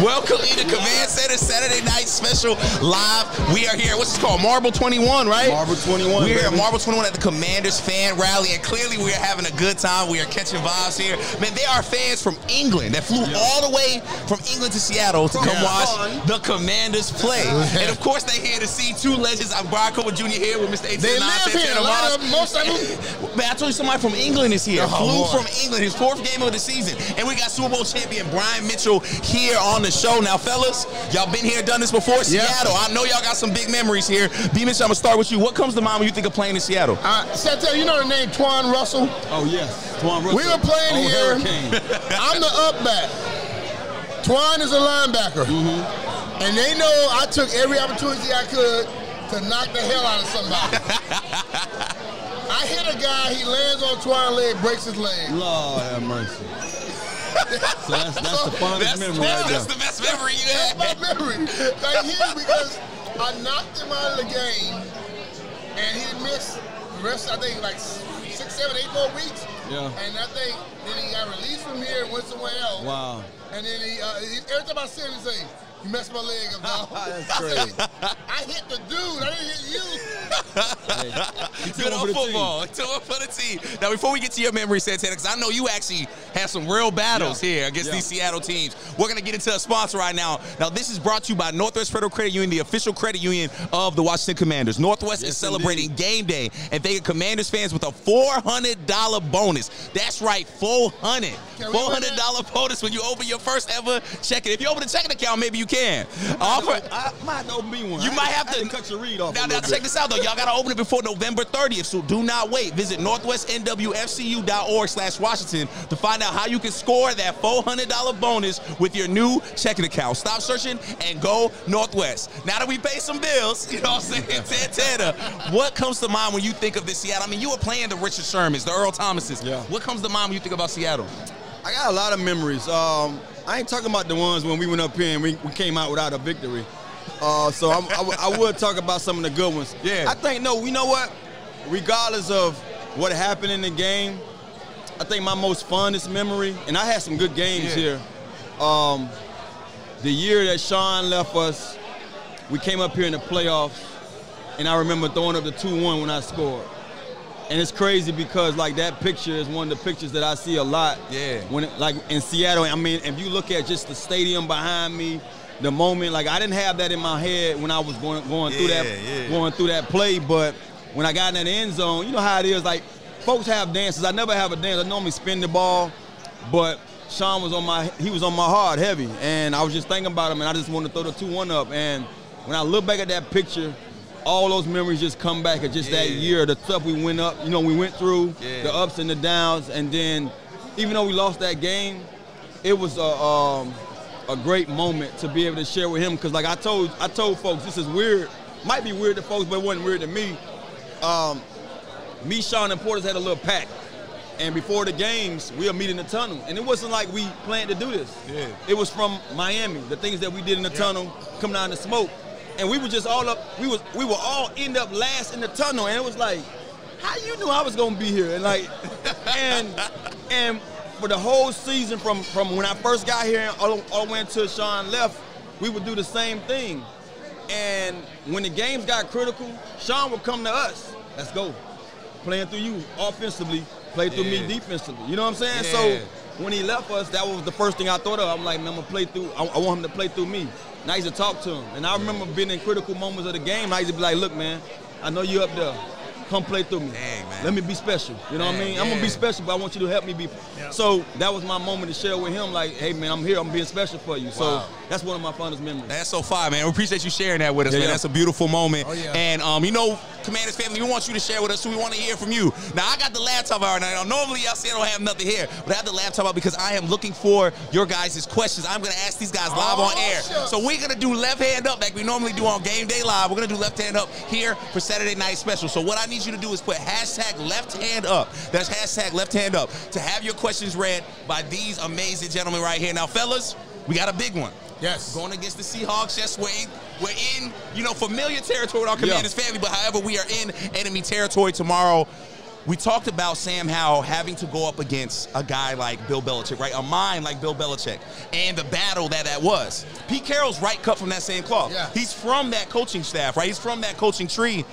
Welcome to Command Center Saturday Night Special Live. We are here. What's this called? Marble 21, right? Marble 21. We're here at. Marble 21 at the Commanders fan rally, and clearly we are having a good time. We are catching vibes here. Man, there are fans from England that flew all the way from England to Seattle to come Yeah. watch the Commanders play. and of course, they're here to see two legends. I'm Bryan Colbert Jr. here with Mr. 89 They live here. A lot of most of them. Man, I told you somebody from England is here. Oh, Flew boy. from England, his fourth game of the season. And we got Super Bowl champion Brian Mitchell here on the show. Now, fellas, y'all been here, done this before. Yeah. Seattle, I know y'all got some big memories here. B. Mitchell, I'm gonna start with you. What comes to mind when you think of playing in Seattle? Uh, Chantel, you know the name Twan Russell? Oh yes, Twan Russell. We were playing oh, here. Hurricane. I'm the up back. Twan is a linebacker. Mm-hmm. And they know I took every opportunity I could to knock the hell out of somebody. I hit a guy, he lands on Twan's leg, breaks his leg. Lord have mercy. So that's, that's the fondest That's, memory right that's the best memory you That's my memory. Like here because I knocked him out of the game and he missed the rest, I think, like six, seven, eight more weeks. Yeah. And I think then he got released from here and went somewhere else. Wow. And then he, uh, he every time I see him, he say, "You messed my leg up, dog." That's I crazy. I hit the dude. I didn't hit you. He Good took on over the team. football. Two up for the team. Now, before we get to your memory, Santana, because I know you actually had some real battles Yeah. here against Yeah. these Seattle teams. We're going to get into a sponsor right now. Now, this is brought to you by Northwest Federal Credit Union, the official credit union of the Washington Commanders. Northwest Yes, is celebrating game day and thanking Commanders fans with a $400 bonus. That's right, 400 $400 bonus when you open your first ever checking. If you open a checking account, maybe you can. Offer. I might open me one. You might have to cut your read off. Now, now check this out though. Y'all gotta open it before November 30th, so do not wait. Visit northwestnwfcu.org slash Washington to find out how you can score that $400 bonus with your new checking account. Stop searching and go Northwest. Now that we pay some bills, you know what I'm saying, Santana, what comes to mind when you think of this Seattle? I mean, you were playing the Richard Shermans, the Earl Thomases. Yeah. What comes to mind when you think about Seattle? I got a lot of memories. Um, I ain't talking about the ones when we went up here and we, we came out without a victory. Uh, so I'm, I, I would talk about some of the good ones. Yeah. I think no. You know what? Regardless of what happened in the game, I think my most funnest memory, and I had some good games Yeah. here. Um, the year that Sean left us, we came up here in the playoffs, and I remember throwing up the 2-1 when I scored. And it's crazy because like that picture is one of the pictures that I see a lot. Yeah. When it, like in Seattle, I mean, if you look at just the stadium behind me, the moment, like I didn't have that in my head when I was going going through that yeah. going through that play, but when I got in that end zone, you know how it is. Like folks have dances. I never have a dance. I normally spin the ball, but Sean was on my he was on my heart heavy, and I was just thinking about him, and I just wanted to throw the two one up. And when I look back at that picture, all those memories just come back of just that year, the stuff we went up, you know, we went through, Yeah. the ups and the downs, and then even though we lost that game, it was a um, a great moment to be able to share with him. Cause like I told I told folks, this is weird. Might be weird to folks, but it wasn't weird to me. Um, me, Sean, and Portis had a little pack. And before the games, we'll meet in the tunnel. And it wasn't like we planned to do this. Yeah. It was from Miami, the things that we did in the tunnel, coming out in the smoke. And we were just all up, we was we were all end up last in the tunnel. And it was like, how you knew I was gonna be here? And like, and and for the whole season from from when I first got here and all, all way until Sean left, we would do the same thing. And when the games got critical, Sean would come to us. Let's go. Playing through you offensively, play through Yeah. me defensively. You know what I'm saying? Yeah. So when he left us, that was the first thing I thought of. I'm like, man, I'm gonna play through. I, I want him to play through me. And I used to talk to him. And I remember being in critical moments of the game. I used to be like, look, man, I know you're up there. Come play through me. Dang, man. Let me be special. You know what I Dang, mean? I'm gonna be special, but I want you to help me be. So that was my moment to share with him. Like, hey, man, I'm here. I'm being special for you. Wow. So that's one of my fondest memories. That's so fine, man. We appreciate you sharing that with us, Yeah, man. yeah. That's a beautiful moment. Oh, yeah. And um, you know, Commanders family, we want you to share with us, so we want to hear from you. Now, I got the laptop out right now. Normally, y'all say I don't have nothing here, but I have the laptop out because I am looking for your guys' questions. I'm going to ask these guys live Oh, on air. shucks. So we're going to do left hand up like we normally do on Game Day Live. We're going to do left hand up here for Saturday Night Special. So what I need you to do is put hashtag left hand up. That's hashtag left hand up to have your questions read by these amazing gentlemen right here. Now, fellas, we got a big one. Yes. Going against the Seahawks, yes, we're in, we're in, you know, familiar territory with our Yeah. Commanders family, but however, we are in enemy territory tomorrow. we talked about Sam Howell having to go up against a guy like Bill Belichick, right? A mind like Bill Belichick, and the battle that that was. Pete Carroll's right cut from that same cloth. Yeah. He's from that coaching staff, right? He's from that coaching tree.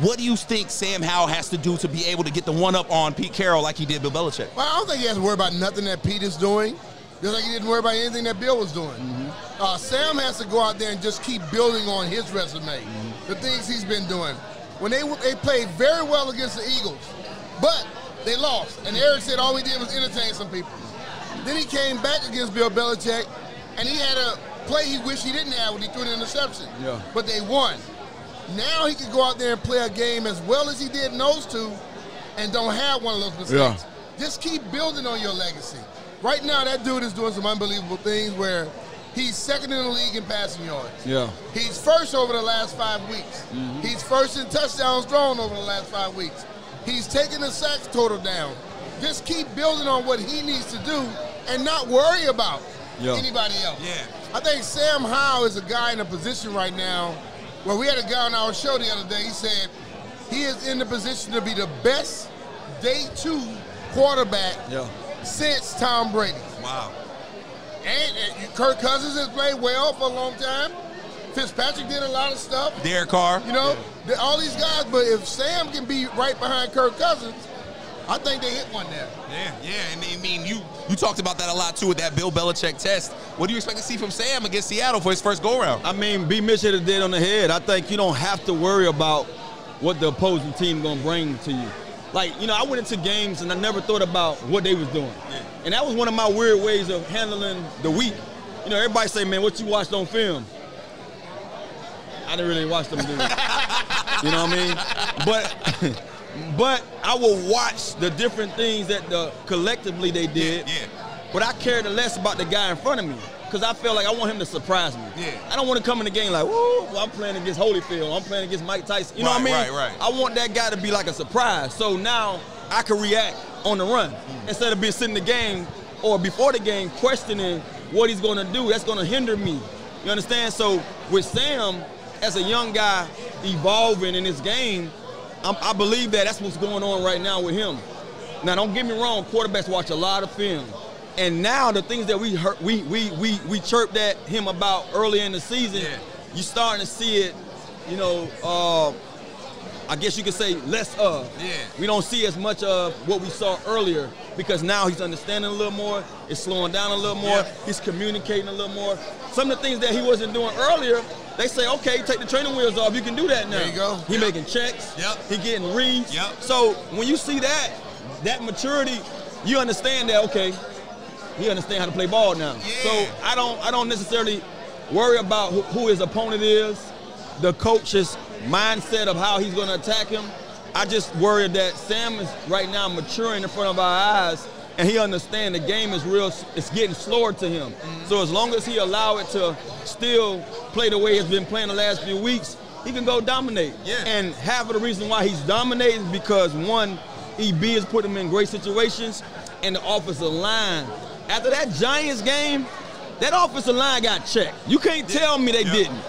What do you think Sam Howell has to do to be able to get the one up on Pete Carroll like he did Bill Belichick? Well, I don't think he has to worry about nothing that Pete is doing, just like he didn't worry about anything that Bill was doing. Mm-hmm. Uh, Sam has to go out there and just keep building on his resume, Mm-hmm. the things he's been doing. When they they played very well against the Eagles, but they lost, and Eric said all we did was entertain some people. Then he came back against Bill Belichick, and he had a play he wished he didn't have when he threw an interception. Yeah. But they won. Now he can go out there and play a game as well as he did in those two, and don't have one of those mistakes. Just keep building on your legacy. Right now, that dude is doing some unbelievable things where he's second in the league in passing yards. Yeah. He's first over the last five weeks. Mm-hmm. He's first in touchdowns thrown over the last five weeks. He's taking the sacks total down. Just keep building on what he needs to do and not worry about Yeah. anybody else. Yeah. I think Sam Howell is a guy in a position right now where we had a guy on our show the other day. He said he is in the position to be the best day two quarterback Yeah. since Tom Brady. Wow. And, and Kirk Cousins has played well for a long time. Fitzpatrick did a lot of stuff. Derek Carr. You know, the- all these guys. But if Sam can be right behind Kirk Cousins, I think they hit one there. Yeah, yeah, and I mean, you you talked about that a lot too with that Bill Belichick test. What do you expect to see from Sam against Seattle for his first go round? I mean, B. Mitch hit it dead on the head. I think you don't have to worry about what the opposing team gonna bring to you. Like, you know, I went into games and I never thought about what they was doing. And that was one of my weird ways of handling the week. You know, everybody say, man, what you watched on film? I didn't really watch them do it. you know what I mean? But but I will watch the different things that the collectively they did. Yeah, yeah. But I cared less about the guy in front of me because I felt like I want him to surprise me. Yeah. I don't want to come in the game like, woo, I'm playing against Holyfield. I'm playing against Mike Tyson. You know what I mean? Right, right. I want that guy to be like a surprise. So now I can react on the run mm. instead of being sitting in the game or before the game questioning what he's going to do. That's going to hinder me. You understand? So with Sam, as a young guy evolving in this game, I'm, I believe that that's what's going on right now with him. Now, don't get me wrong. Quarterbacks watch a lot of film, and now the things that we heard, we we we we chirped at him about early in the season, Yeah. you starting to see it. You know, uh, I guess you could say less of. Yeah. We don't see as much of what we saw earlier because now he's understanding a little more. It's slowing down a little more. Yeah. He's communicating a little more. Some of the things that he wasn't doing earlier, they say, okay, take the training wheels off. You can do that now. There you go. He Yep. making checks. Yep. He getting reads. Yep. So when you see that, that maturity, you understand that okay, he understand how to play ball now. Yeah. So I don't I don't necessarily worry about who, who his opponent is, the coach's mindset of how he's going to attack him. I just worry that Sam is right now maturing in front of our eyes, and he understand the game is real. It's getting slower to him. So as long as he allow it to still play the way it's been playing the last few weeks, he can go dominate. Yeah. And half of the reason why he's dominating is because one, EB has put him in great situations, and the offensive line. After that Giants game, that offensive line got checked. You can't tell me they didn't.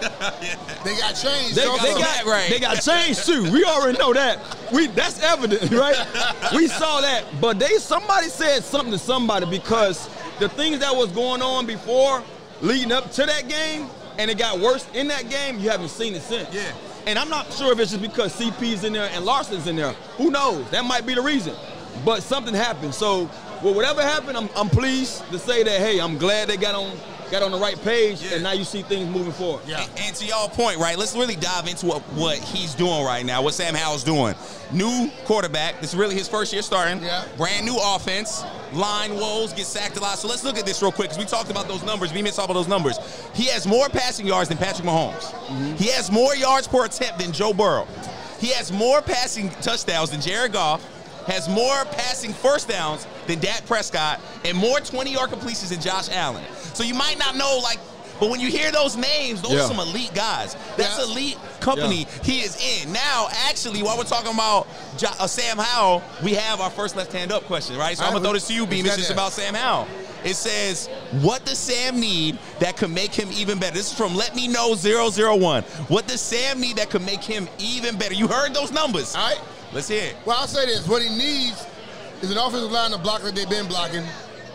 They got changed. They, they got right. they got changed too. We already know that. We that's evident, right? We saw that. But they somebody said something to somebody because the things that was going on before, leading up to that game, and it got worse in that game, you haven't seen it since. Yeah. And I'm not sure if it's just because CP's in there and Larson's in there. Who knows? That might be the reason. But something happened. So, well, whatever happened, I'm, I'm pleased to say that. Hey, I'm glad they got on got on the right page, Yeah. and now you see things moving forward. Yeah. And, and to y'all point, right? Let's really dive into what, what he's doing right now, what Sam Howell's doing. New quarterback. This is really his first year starting. Yeah. Brand new offense. Line woes, get sacked a lot. So let's look at this real quick because we talked about those numbers. We missed all of those numbers. He has more passing yards than Patrick Mahomes. Mm-hmm. He has more yards per attempt than Joe Burrow. He has more passing touchdowns than Jared Goff. Has more passing first downs than Dak Prescott and more 20-yard completions than Josh Allen. So you might not know, like, but when you hear those names, those Yeah. are some elite guys. That's Yeah. elite company he is in. Now, actually, while we're talking about Jo- uh, Sam Howell, we have our first left hand up question, right? So All I'm right, gonna throw this to you, Beam. It's just about Sam Howell. It says, "What does Sam need that could make him even better?" This is from Let Me Know 001. What does Sam need that could make him even better? You heard those numbers. All right. Let's hear it. Well, I'll say this: what he needs is an offensive line to block like they've been blocking.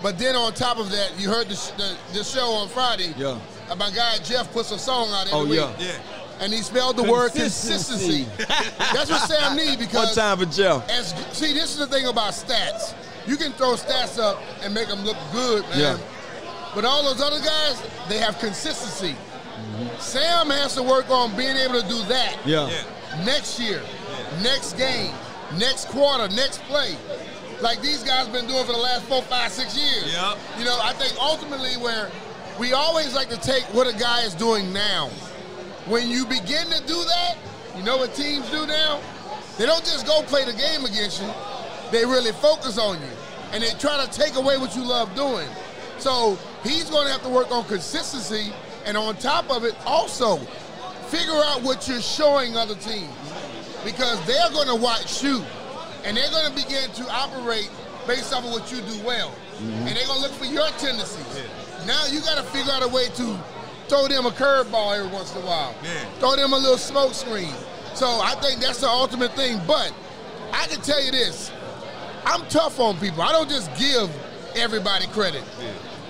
But then on top of that, you heard the, sh- the, the show on Friday. Yeah. Uh, My guy Jeff puts a song out every Oh, week. yeah. Yeah. And he spelled the word consistency. Consistency. That's what Sam needs because. One time for Jeff. as see, this is the thing about stats. You can throw stats up and make them look good, man. Yeah. But all those other guys, they have consistency. Sam has to work on being able to do that Yeah. Yeah. next year, next game, next quarter, next play. Like these guys been doing for the last four, five, six years. Yep. You know, I think ultimately where we always like to take what a guy is doing now. When you begin to do that, you know what teams do now? They don't just go play the game against you. They really focus on you. And they try to take away what you love doing. So he's going to have to work on consistency. And on top of it, also figure out what you're showing other teams. Because they're going to watch you. And they're going to begin to operate based off of what you do well. Mm-hmm. And they're going to look for your tendencies. Now you got to figure out a way to throw them a curveball every once in a while. Yeah. Throw them a little smoke screen. So I think that's the ultimate thing. But I can tell you this. I'm tough on people. I don't just give everybody credit.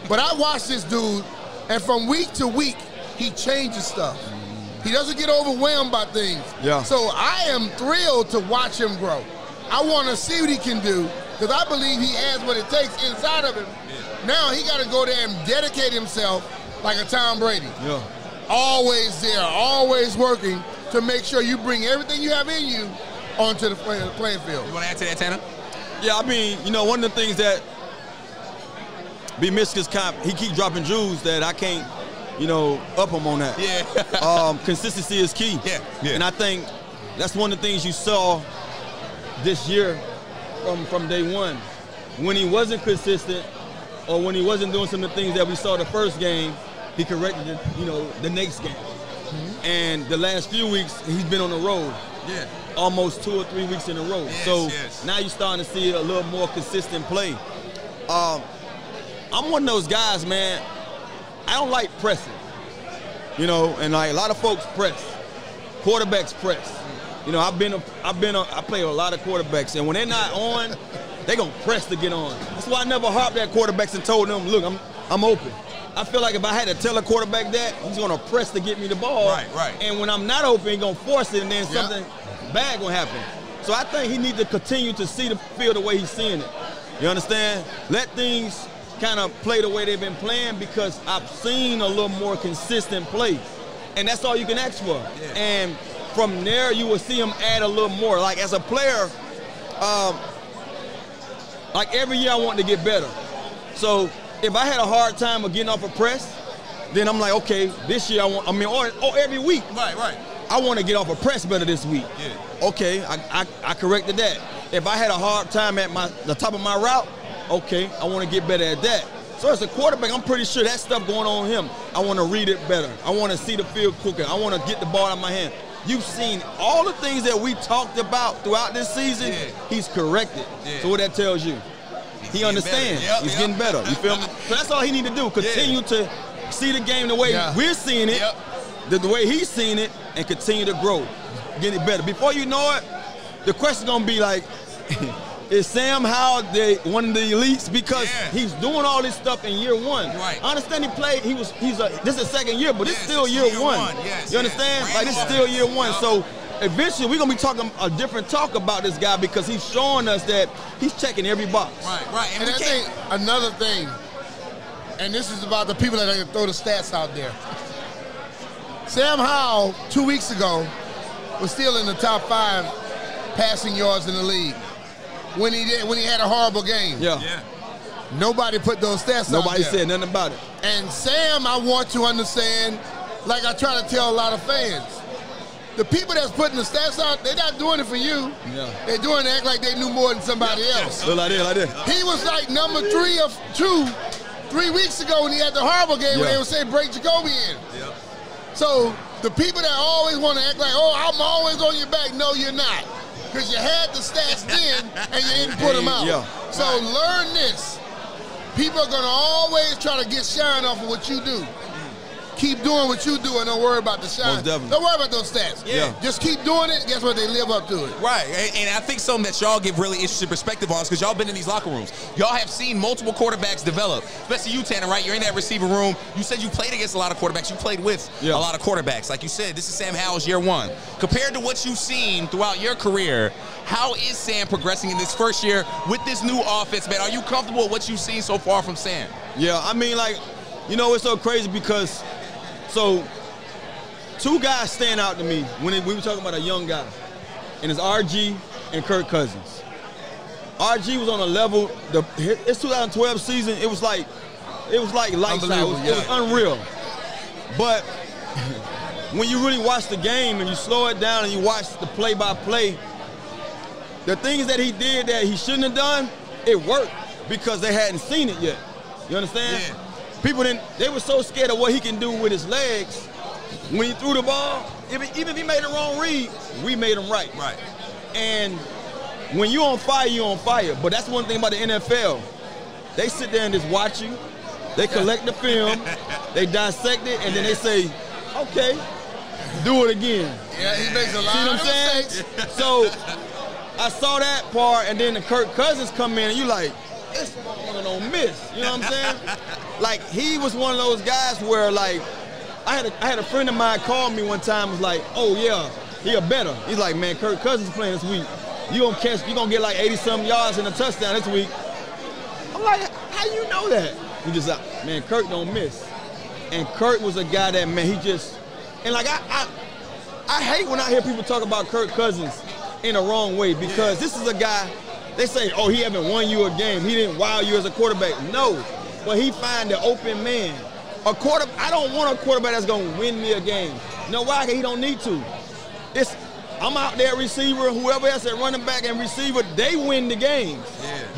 But I watch this dude, and from week to week, he changes stuff. Mm-hmm. He doesn't get overwhelmed by things. Yeah. So I am thrilled to watch him grow. I want to see what he can do because I believe he has what it takes inside of him. Now he got to go there and dedicate himself like a Tom Brady. Yeah. Always there, always working to make sure you bring everything you have in you onto the play, playing field. You want to add to that, Tanner? Yeah, I mean, you know, one of the things that B. Michigan's comp, he keep dropping jewels that I can't, you know, up him on that. Yeah. um, consistency is key. Yeah, yeah. And I think that's one of the things you saw this year from, from day one. When he wasn't consistent or when he wasn't doing some of the things that we saw the first game, he corrected it, you know, the next game. Mm-hmm. And the last few weeks, he's been on the road yeah. almost two or three weeks in a row. Yes, so yes. now you're starting to see a little more consistent play. Um, I'm one of those guys, man. I don't like pressing. You know, and like a lot of folks press. Quarterbacks press. You know, I've been a, I've been a, I play a lot of quarterbacks, and when they're not on, they gonna press to get on. That's why I never harped at quarterbacks and told them, look, I'm I'm open. I feel like if I had to tell a quarterback that, he's gonna press to get me the ball. Right, right. And when I'm not open, he's gonna force it, and then something bad gonna happen. So I think he needs to continue to see the field the way he's seeing it. You understand? Let things kind of play the way they've been playing because I've seen a little more consistent play. And that's all you can ask for. Yeah. And from there, you will see him add a little more. Like as a player, um, like every year I want to get better. So if I had a hard time of getting off a press, then I'm like, okay, this year I want, I mean, or, or every week, Right, right. I want to get off a press better this week. Yeah. Okay, I, I, I corrected that. If I had a hard time at my the top of my route, okay, I want to get better at that. So as a quarterback, I'm pretty sure that stuff going on him. I want to read it better. I want to see the field quicker. I want to get the ball out of my hand. You've seen all the things that we talked about throughout this season. Yeah. He's corrected. Yeah. So what that tells you, he understands. Yep, He's yep. getting better. You feel me? So that's all he need to do. Continue to see the game the way Yeah. we're seeing it, Yep. the, the way he's seeing it, and continue to grow, get it better. Before you know it, the question's gonna be like, is Sam Howell the one of the elites because Yeah. he's doing all this stuff in year one? Right. I understand he played. He was. He's a. This is second year, but this Yes, is still it's year, year one. one. Yes, you understand? yes. Like this is Brand still year one. Yup. So. Eventually, we're gonna be talking a different talk about this guy because he's showing us that he's checking every box. Right, right. And, And I think another thing, and this is about the people that are going to throw the stats out there. Sam Howell, two weeks ago, was still in the top five passing yards in the league when he did when he had a horrible game. Yeah. yeah. Nobody put those stats out Nobody said nothing about it. And Sam, I want to understand, like I try to tell a lot of fans, the people that's putting the stats out, they're not doing it for you. Yeah. They're doing it act like they knew more than somebody else. Look like this, like this. He was like number three of two three weeks ago when he had the horrible game when Yeah. they would say break Jacoby in. Yep. So the people that always want to act like, oh, I'm always on your back, no, you're not. Because you had the stats then and you didn't put them out. Yeah. So learn this. People are going to always try to get shine off of what you do. Keep doing what you do and don't worry about the shine. Most definitely. Don't worry about those stats. Yeah. Just keep doing it. Guess what? They live up to it. Right, and, and I think something that y'all give really interesting perspective on is because y'all been in these locker rooms. Y'all have seen multiple quarterbacks develop, especially you, Tanner. Right, you're in that receiver room. You said you played against a lot of quarterbacks. You played with Yeah. a lot of quarterbacks. Like you said, this is Sam Howell's year one. Compared to what you've seen throughout your career, how is Sam progressing in this first year with this new offense, man? Are you comfortable with what you've seen so far from Sam? Yeah, I mean, like, you know, it's so crazy because, so, two guys stand out to me when we were talking about a young guy, and it's RG and Kirk Cousins. RG was on a level. The it's 2012 season. It was like, it was like lights out. It was, it was unreal. But when you really watch the game and you slow it down and you watch the play-by-play, the things that he did that he shouldn't have done, it worked because they hadn't seen it yet. You understand? Yeah. People didn't. They were so scared of what he can do with his legs when he threw the ball. It- even if he made the wrong read, we made him right. Right. And when you're on fire, you're on fire. But that's one thing about the NFL. They sit there and just watch you. They collect the film, they dissect it, and then they say, "Okay, do it again." Yeah, he makes a lot See what I'm of saying? mistakes. So I saw that part, and then the Kirk Cousins come in, and you like, this motherfucker don't miss. You know what I'm saying? like he was one of those guys where like I had a, I had a friend of mine call me one time was like, oh yeah, he a better. He's like, man, Kirk Cousins playing this week. You gonna catch, you gonna get like 80 some yards and a touchdown this week. I'm like, how you know that? He just like, man, Kirk don't miss. And Kirk was a guy that man, he just and like I I, I hate when I hear people talk about Kirk Cousins in a wrong way because this is a guy. They say, "Oh, he haven't won you a game. He didn't wow you as a quarterback." No, but he find the open man. A quarter. I don't want a quarterback that's gonna win me a game. You know why? he don't need to. It's I'm out there receiver, whoever else at running back and receiver, they win the games.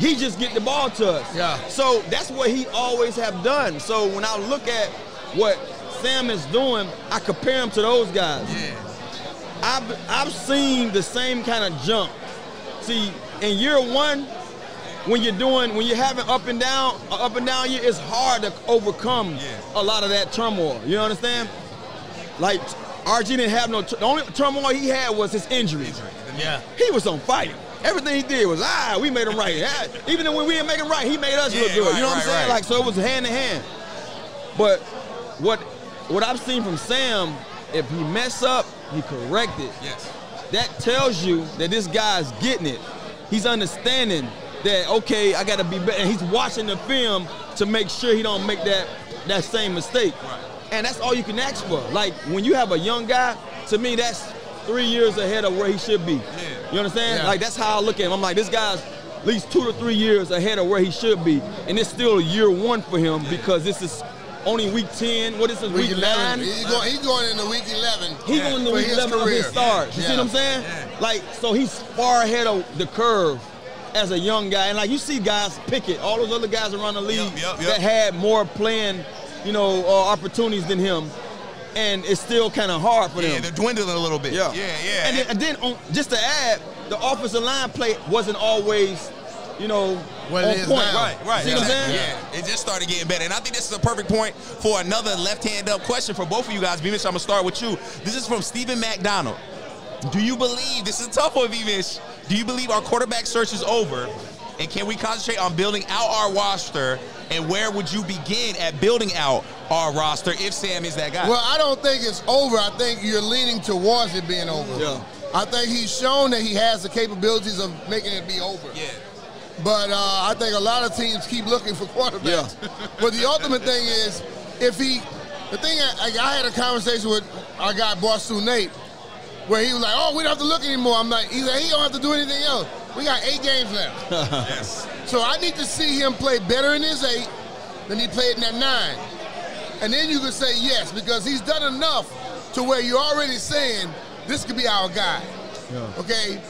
He just get the ball to us. Yeah. So that's what he always have done. So when I look at what Sam is doing, I compare him to those guys. Yeah. I've I've seen the same kind of jump. See, in year one, when you're doing when you're having up and down, up and down year, it's hard to overcome a lot of that turmoil. You understand? Like RG didn't have no. The only turmoil he had was his injuries. Yeah. He was on fire. Everything he did was ah, we made him right. Yeah, Even when we didn't make him right, he made us look Yeah, good. right, you know what right, I'm saying? right. Like so, it was hand in hand. But what what I've seen from Sam, if he mess up, he correct it. Yes. That tells you that this guy's getting it. He's understanding that okay, I got to be better. And he's watching the film to make sure he don't make that that same mistake. Right. And that's all you can ask for. Like when you have a young guy, to me that's three years ahead of where he should be. Yeah. You understand? Yeah. Like that's how I look at him. I'm like, this guy's at least two to three years ahead of where he should be. And it's still year one for him because this is only week 10. What is this, week, Week nine? 11. He's going, he's going into week 11. He's Yeah. going to For week his 11 of his career. start. You see what I'm saying? Yeah. Like, so he's far ahead of the curve as a young guy. And like you see guys pick it, all those other guys around the league Yep, yep, yep. that had more playing, you know, uh, opportunities than him. And it's still kind of hard for them. Yeah, they're dwindling a little bit. Yeah, Yeah, yeah. And then, and then on, just to add, the offensive line play wasn't always, you know, What it on is point. now. Right, right. See what I'm saying? Yeah, it just started getting better. And I think this is a perfect point for another left hand up question for both of you guys. B. Mitch, I'm going to start with you. This is from Stephen McDonald. Do you believe, this is a tough one, B. Mitch, do you believe our quarterback search is over? And can we concentrate on building out our roster? And where would you begin at building out our roster if Sam is that guy? Well, I don't think it's over. I think you're leaning towards it being over. Yeah. I think he's shown that he has the capabilities of making it be over. yeah. But uh, I think a lot of teams keep looking for quarterbacks. but the ultimate thing is, if he, the thing I, I had a conversation with our guy Barstool Nate, where he was like, "Oh, we don't have to look anymore." I'm like, he's like, he don't have to do anything else. We got eight games left, yes. so I need to see him play better in his eight than he played in that nine, and then you can say yes because he's done enough to where you're already saying this could be our guy. Okay,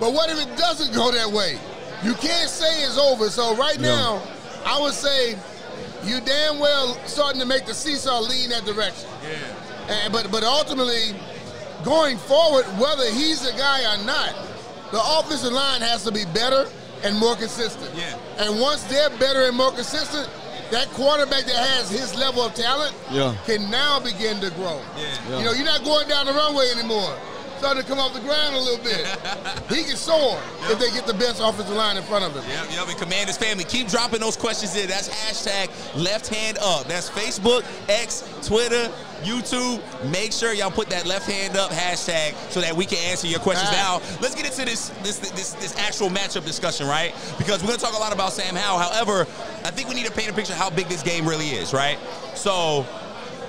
but what if it doesn't go that way? You can't say it's over. So right Yeah. now, I would say you damn well starting to make the seesaw lean that direction. Yeah. And, but but ultimately, going forward, whether he's the guy or not, the offensive line has to be better and more consistent. Yeah. And once they're better and more consistent, that quarterback that has his level of talent Yeah. can now begin to grow. Yeah. You know, you're not going down the runway anymore. Starting to come off the ground a little bit. he can soar if they get the best offensive line in front of him. Yep, yep, and Commanders family, keep dropping those questions in. That's hashtag left hand up. That's Facebook, X, Twitter, YouTube. Make sure y'all put that left hand up hashtag so that we can answer your questions. Right. Now, let's get into this this this this actual matchup discussion, right? Because we're gonna talk a lot about Sam Howell. However, I think we need to paint a picture of how big this game really is, right? So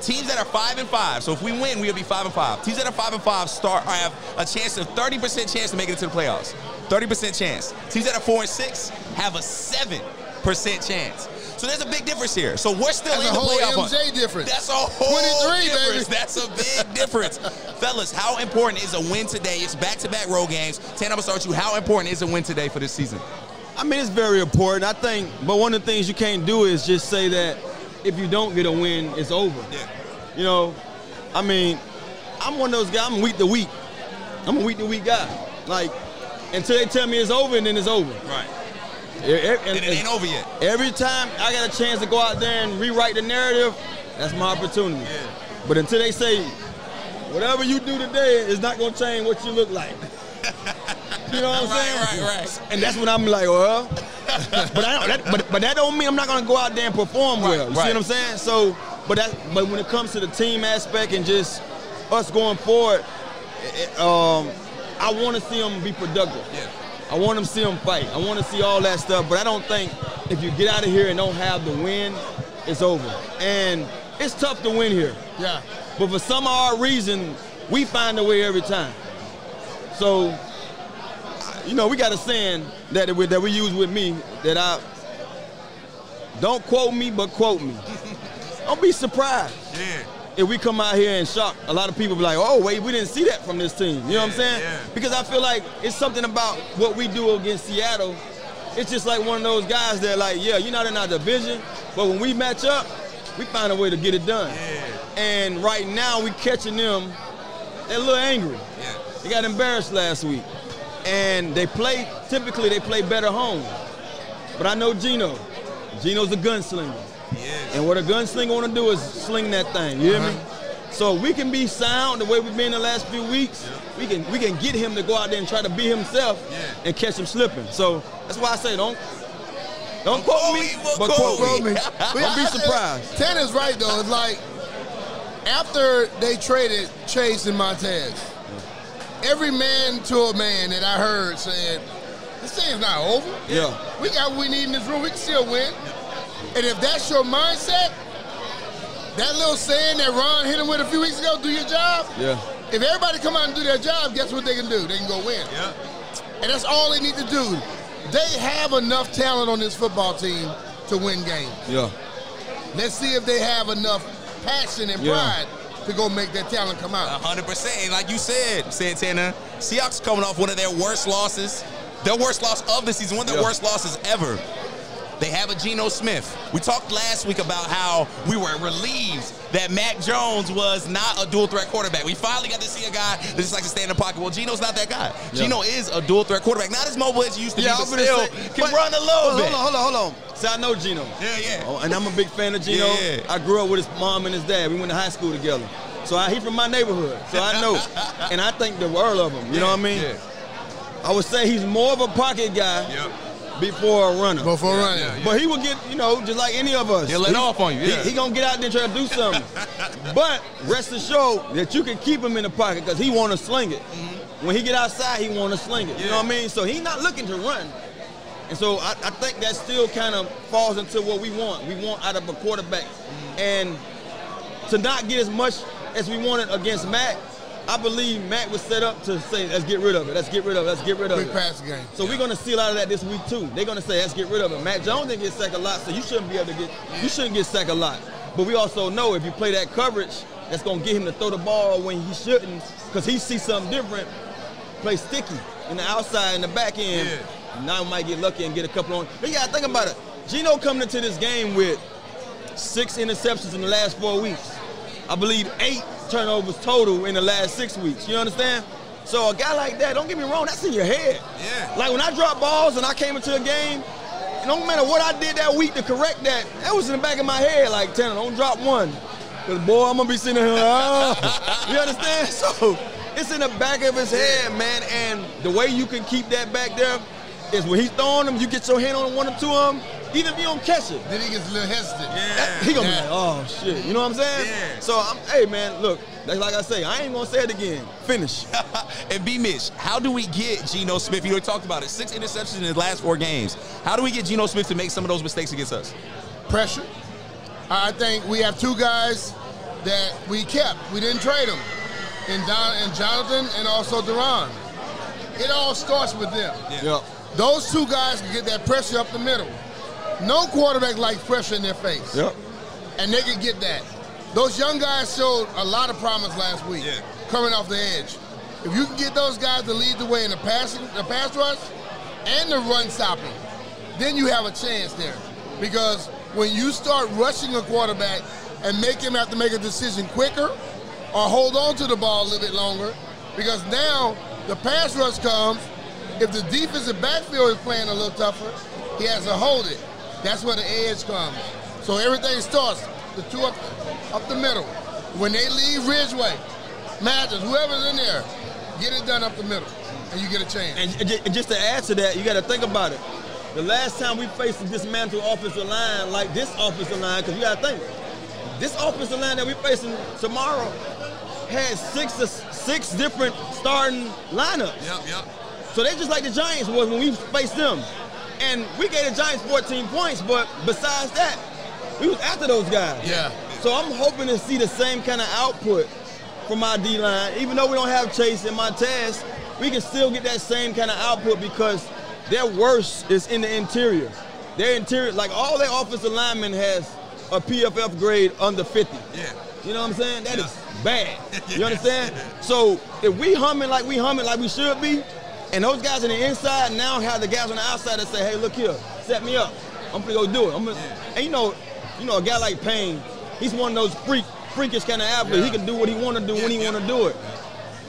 teams that are five and five. So if we win, we'll be five and five. Teams that are five and five start have a chance of 30% chance to make it into the playoffs. 30% chance. Teams that are four and six have a seven percent chance. So there's a big difference here. So we're still That's in a the whole playoff. hunt. MJ difference. That's a whole 23, difference. baby. That's a big difference. Fellas, how important is a win today? It's back-to-back road games. Tan, I'm gonna start with you. How important is a win today for this season? I mean, it's very important. I think, but one of the things you can't do is just say that if you don't get a win, it's over. Yeah. You know, I mean, I'm one of those guys. I'm week to week. I'm a week to week guy. Like until they tell me it's over, and then it's over. Right. And- it ain't over yet. Every time I got a chance to go out there and rewrite the narrative, that's my opportunity. But until they say, whatever you do today is not gonna change what you look like. You know what I'm Right, saying? right, right. And that's when I'm like, well, but I don't, that, but but that don't mean I'm not gonna go out there and perform Right, well. You right. see what I'm saying? So, but that, but when it comes to the team aspect and just us going forward, it- it, um, I want to see them be productive. Yeah. I want them to see them fight. I want to see all that stuff. But I don't think if you get out of here and don't have the win, it's over. And it's tough to win here. Yeah. But for some odd reason, we find a way every time. So, you know, we got a saying that we, that we use with me that I don't quote me, but quote me. Don't be surprised Yeah. if we come out here and shock. A lot of people be like, "Oh, wait, we didn't see that from this team." You know what I'm saying? yeah. Because I feel like it's something about what we do against Seattle. It's just like one of those guys that, like, yeah, you're not in our division, but when we match up, we find a way to get it done. And right now, we catching them. They're a little angry. Yeah. They got embarrassed last week, and they play. Typically, they play better home. But I know Geno. Geno's a gunslinger. Yeah. And what a gunslinger want to do is sling that thing. You hear me? Uh-huh. So we can be sound the way we've been the last few weeks. We can we can get him to go out there and try to be himself Yeah. and catch him slipping. So that's why I say don't don't quote me, but but quote quote me. me. Don't be surprised. Ten is right though. It's like after they traded Chase and Montez, every man to a man that I heard said, "This thing's not over. Yeah. We got what we need in this room. We can still win." And if that's your mindset, that little saying that Ron hit him with a few weeks ago, "Do your job." Yeah. If everybody come out and do their job, guess what they can do? They can go win. Yeah. And that's all they need to do. They have enough talent on this football team to win games. Yeah. Let's see if they have enough passion and Yeah. Pride to go make that talent come out. hundred percent. Like you said, Santana, Seahawks coming off one of their worst losses, their worst loss of the season, one of their Yeah. worst losses ever. They have a Geno Smith. We talked last week about how we were relieved that Mac Jones was not a dual threat quarterback. We finally got to see a guy that just likes to stay in the pocket. Well, Geno's not that guy. Yeah. Geno is a dual threat quarterback, not as mobile as he used to Yeah, be, I'm but gonna still say, can but- run a little hold bit. on, hold on, hold on. See, I know Geno. Yeah, yeah. Oh, and I'm a big fan of Geno. Yeah. I grew up with his mom and his dad. We went to high school together. So I, he from my neighborhood. So I know. and I think the world of him. You know what I mean? Yeah. I would say he's more of a pocket guy Yep. Before a runner. Before running. yeah, But he will get, you know, just like any of us. He'll let He- off on you, yeah. He, he gonna get out there and try to do something. but rest assured that you can keep him in the pocket because he want to sling it. Mm-hmm. When he get outside, he want to sling it. You know what I mean? So he's not looking to run. And so I, I think that still kind of falls into what we want. We want out of a quarterback. Mm-hmm. And to not get as much as we wanted against Mac, I believe Mac was set up to say, let's get rid of it. Let's get rid of it. Let's get rid of Quick it. pass game. So we're gonna see a lot of that this week too. They're gonna say, let's get rid of it. Mac Jones didn't get sacked a lot, so you shouldn't be able to get you shouldn't get sacked a lot. But we also know if you play that coverage, that's gonna get him to throw the ball when he shouldn't, because he sees something different. Play sticky in the outside and the back end. Now he might get lucky and get a couple on. But yeah, think about it. Geno coming into this game with six interceptions in the last four weeks. I believe eight turnovers total in the last six weeks. You understand? So a guy like that, don't get me wrong, that's in your head. Yeah. Like when I dropped balls and I came into a game, no matter what I did that week to correct that, that was in the back of my head. Like, Tanner, don't drop one. Cause boy, I'm gonna be sitting here. Oh. you understand? So it's in the back of his head, man. And the way you can keep that back there is when he's throwing them, you get your hand on one or two of them. Even if you don't catch it, Then he gets a little hesitant. Yeah. he gonna Yeah. be like, oh shit. You know what I'm saying? Yeah. So I'm, hey man, look, that's like I say, I ain't gonna say it again. Finish. and B Mitch, how do we get Geno Smith? You already talked about it. Six interceptions in his last four games. How do we get Geno Smith to make some of those mistakes against us? Pressure. I think we have two guys that we kept. We didn't trade them. And, Don, and Jonathan and also Duran. It all starts with them. Yeah. Those two guys can get that pressure up the middle. No quarterback likes pressure in their face. Yep. And they can get that. Those young guys showed a lot of promise last week Yeah. coming off the edge. If you can get those guys to lead the way in the passing, the pass rush and the run stopping, then you have a chance there. Because when you start rushing a quarterback and make him have to make a decision quicker or hold on to the ball a little bit longer, because now the pass rush comes, if the defensive backfield is playing a little tougher, he has to hold it. That's where the edge comes. So everything starts, the two up, up the middle. When they leave Ridgeway, Mathis, whoever's in there, get it done up the middle, and you get a chance. And, and just to add to that, you got to think about it. The last time we faced a dismantled offensive line like this offensive line, because you got to think, this offensive line that we're facing tomorrow had six six different starting lineups. Yep, yep. So they just like the Giants was when we faced them. And we gave the Giants 14 points, but besides that, we was after those guys. Yeah. So I'm hoping to see the same kind of output from my D line. Even though we don't have Chase and Montez, we can still get that same kind of output because their worst is in the interior. Their interior, like all their offensive linemen has a PFF grade under 50. Yeah. You know what I'm saying? That is Yeah. bad. You Yes. understand? So if we humming like we humming like we should be, and those guys on the inside now have the guys on the outside that say, "Hey, look here, set me up. I'm gonna go do it." I'm gonna, and you know, you know, a guy like Payne, he's one of those freak, freakish kind of athletes. He can do what he want to do when he Yeah, want to do it.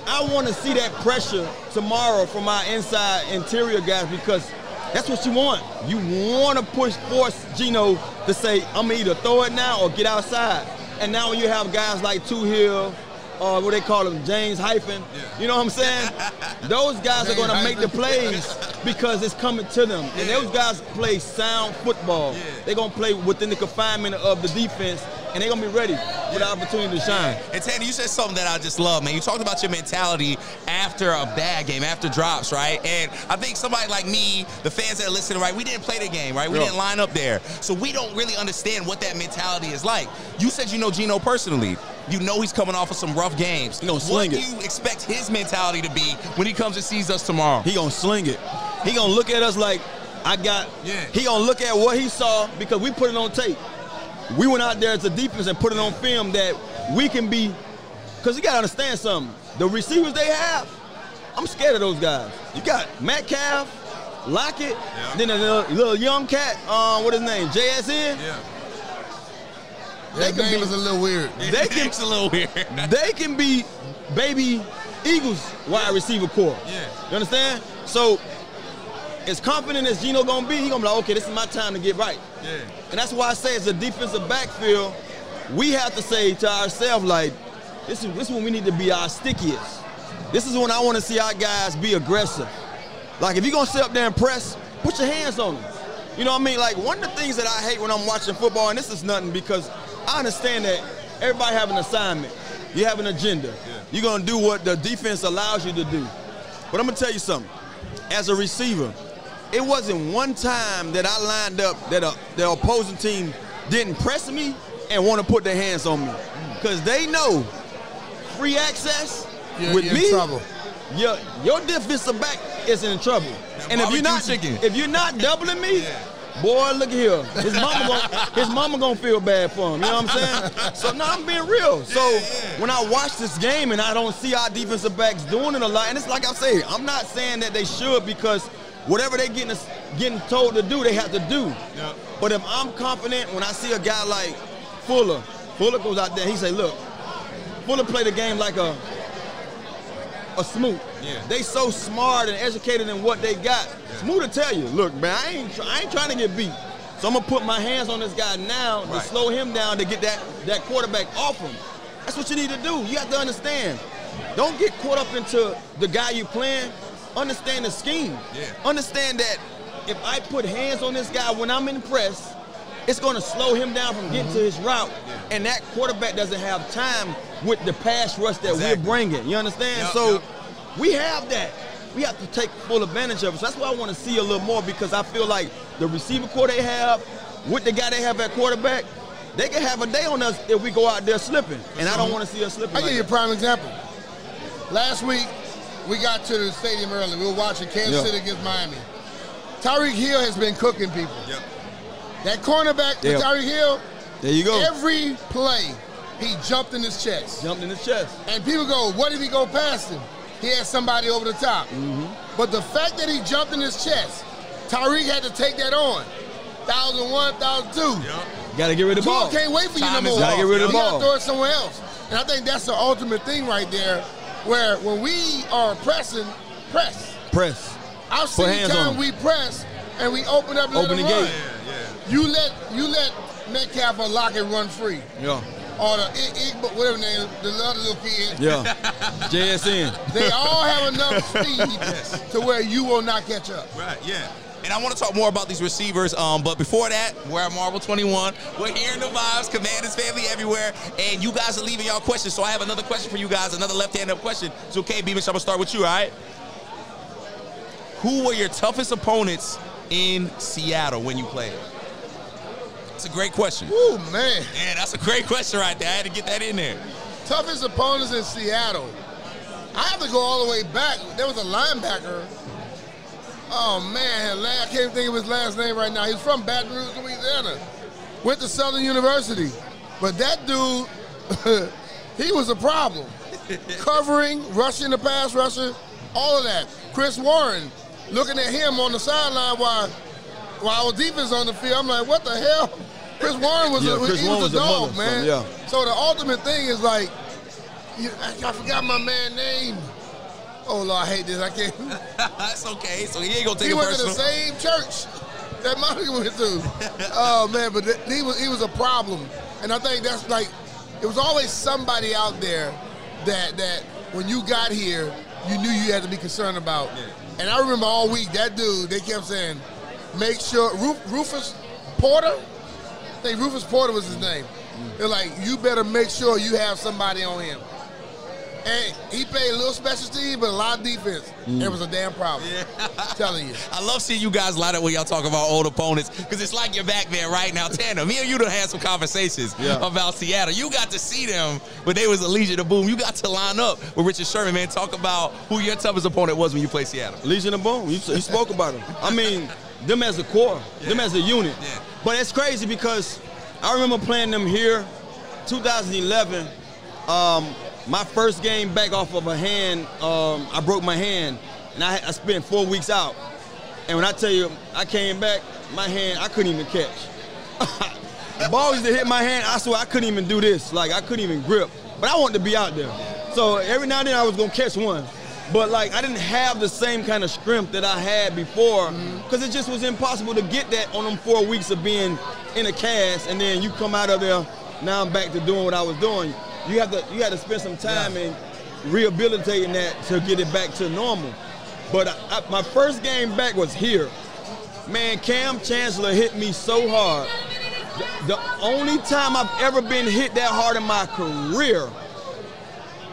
I want to see that pressure tomorrow from my inside interior guys because that's what you want. You want to push, force Geno to say, I'm to either throw it now or get outside. And now when you have guys like Two Hill, or what they call him, James Hyphen, you know what I'm saying? those guys are going to make the plays because it's coming to them. And those guys play sound football. Yeah. They're going to play within the confinement of the defense, and they're going to be ready for the opportunity to shine. And Tanny, you said something that I just love, man. You talked about your mentality after a bad game, after drops, right? And I think somebody like me, the fans that are listening, right, we didn't play the game, right? We Yeah. didn't line up there. So we don't really understand what that mentality is like. You said you know Geno personally. You know he's coming off of some rough games. He gonna sling what sling do you expect his mentality to be when he comes and sees us tomorrow? He gonna sling it. He gonna look at us like I got. Yeah. He gonna look at what he saw because we put it on tape. We went out there as a defense and put it on film that we can be. Cause you gotta understand something. The receivers they have, I'm scared of those guys. You got Metcalf, Lockett, then a little, little young cat. Uh, what his name? JSN. yeah. They That can name be- is a little weird. They can. It's a little weird. they can be baby Eagles wide receiver core. Yeah. You understand? So as confident as Geno gonna be, he gonna be like, okay, this is my time to get right. Yeah. And that's why I say as a defensive backfield, we have to say to ourselves, like, this is this is when we need to be our stickiest. This is when I want to see our guys be aggressive. Like if you're gonna sit up there and press, put your hands on them. You know what I mean? Like one of the things that I hate when I'm watching football, and this is nothing because I understand that everybody have an assignment. You have an agenda. You're gonna do what the defense allows you to do. But I'm gonna tell you something. As a receiver, it wasn't one time that I lined up that uh, a, the opposing team didn't press me and want to put their hands on me. Because they know free access You're- with you're in me, trouble. Your, your defensive back is in trouble. and if you're not chicken. if you're not doubling me, boy, look at here. His mama gonna, his mama gonna feel bad for him. You know what I'm saying? So now I'm being real. So when I watch this game and I don't see our defensive backs doing it a lot, and it's like I say, I'm not saying that they should because whatever they getting getting told to do, they have to do. Yep. But if I'm confident when I see a guy like Fuller, Fuller goes out there, he say, look, Fuller play the game like a a Smoot. Yeah. They so smart and educated in what they got. Smoot will tell you, look, man, I ain't, I ain't trying to get beat. So I'm gonna put my hands on this guy now to slow him down to get that, that quarterback off him. That's what you need to do. You have to understand. Don't get caught up into the guy you playing. Understand the scheme. Yeah. Understand that if I put hands on this guy when I'm in press, it's going to slow him down from getting mm-hmm. to his route. And that quarterback doesn't have time with the pass rush that Exactly. we're bringing. You understand? Yep, so yep. we have that. We have to take full advantage of it. So that's why I want to see a little more because I feel like the receiver core they have, with the guy they have at quarterback, they can have a day on us if we go out there slipping. And I don't mm-hmm. want to see us slipping. I like give you a prime example. Last week, we got to the stadium early. We were watching Kansas Yeah. City against Miami. Tyreek Hill has been cooking people. Yep. That cornerback, Yeah. Tyreek Hill, There you go. every play, he jumped in his chest. Jumped in his chest. And people go, what if he go past him? He had somebody over the top. Mm-hmm. But the fact that he jumped in his chest, Tyreek had to take that on. 1001, 1002. Yep. Got to get rid of the Tua ball. can't wait for you Time no more. Gotta get rid of the You gotta ball. throw it somewhere else. And I think that's the ultimate thing right there, where when we are pressing, press. Press. I've seen hands time him. we press and we open up and Open let the him gate. Yeah, yeah. You let you let Metcalf or Lockett run free. Yeah. Or the I- I- whatever name, the other little kid. Yeah. JSN. They all have enough speed to where you will not catch up. Right, yeah. And I want to talk more about these receivers. Um, but before that, we're at Marvel 21. We're hearing the vibes, Commanders family everywhere, and you guys are leaving y'all questions. So I have another question for you guys, another left-hand up question. So okay, B. Mitch, I'm gonna start with you, all right? Who were your toughest opponents in Seattle when you played? It's a great question. Ooh, man. Yeah, that's a great question right there. I had to get that in there. Toughest opponents in Seattle. I have to go all the way back. There was a linebacker. Oh man, I can't think of his last name right now. He's from Baton Rouge, Louisiana. Went to Southern University. But that dude, he was a problem. Covering, rushing the pass rusher, all of that. Chris Warren, looking at him on the sideline while while our defense on the field, I'm like, what the hell? Chris Warren was Yeah, a, Chris he Warren was was a a dog, mother, man. so, yeah. So the ultimate thing is like, you, I, I forgot my man name. Oh Lord, I hate this. I can't. that's okay. So he ain't gonna take he it went to the same church that Monica went to. oh man, but th- he was he was a problem, and I think that's like it was always somebody out there that that when you got here, you knew you had to be concerned about. And I remember all week that dude they kept saying, make sure Ruf, Rufus Porter. I think Rufus Porter was his name. They're like, you better make sure you have somebody on him. And he played a little special team, but a lot of defense. Mm. It was a damn problem. Yeah. telling you. I love seeing you guys line up when y'all talk about old opponents because it's like you're back there right now. Tanner, me and you done had some conversations Yeah. about Seattle. You got to see them when they was a Legion of Boom. You got to line up with Richard Sherman, man. Talk about who your toughest opponent was when you played Seattle. Legion of Boom. You, you spoke about them. I mean, them as a core, them as a unit. Yeah. But it's crazy because I remember playing them here, 2011. Um, my first game back off of a hand, um, I broke my hand, and I, I spent four weeks out. And when I tell you, I came back, my hand, I couldn't even catch. the ball used to hit my hand. I swear I couldn't even do this. Like I couldn't even grip. But I wanted to be out there. So every now and then I was gonna catch one. But like I didn't have the same kind of strength that I had before mm-hmm. because it just was impossible to get that on them four weeks of being in a cast and then you come out of there. Now I'm back to doing what I was doing. You have to you had to spend some time in rehabilitating that to get it back to normal. But I, I- my first game back was here. Man, Kam Chancellor hit me so hard. The, the only time I've ever been hit that hard in my career,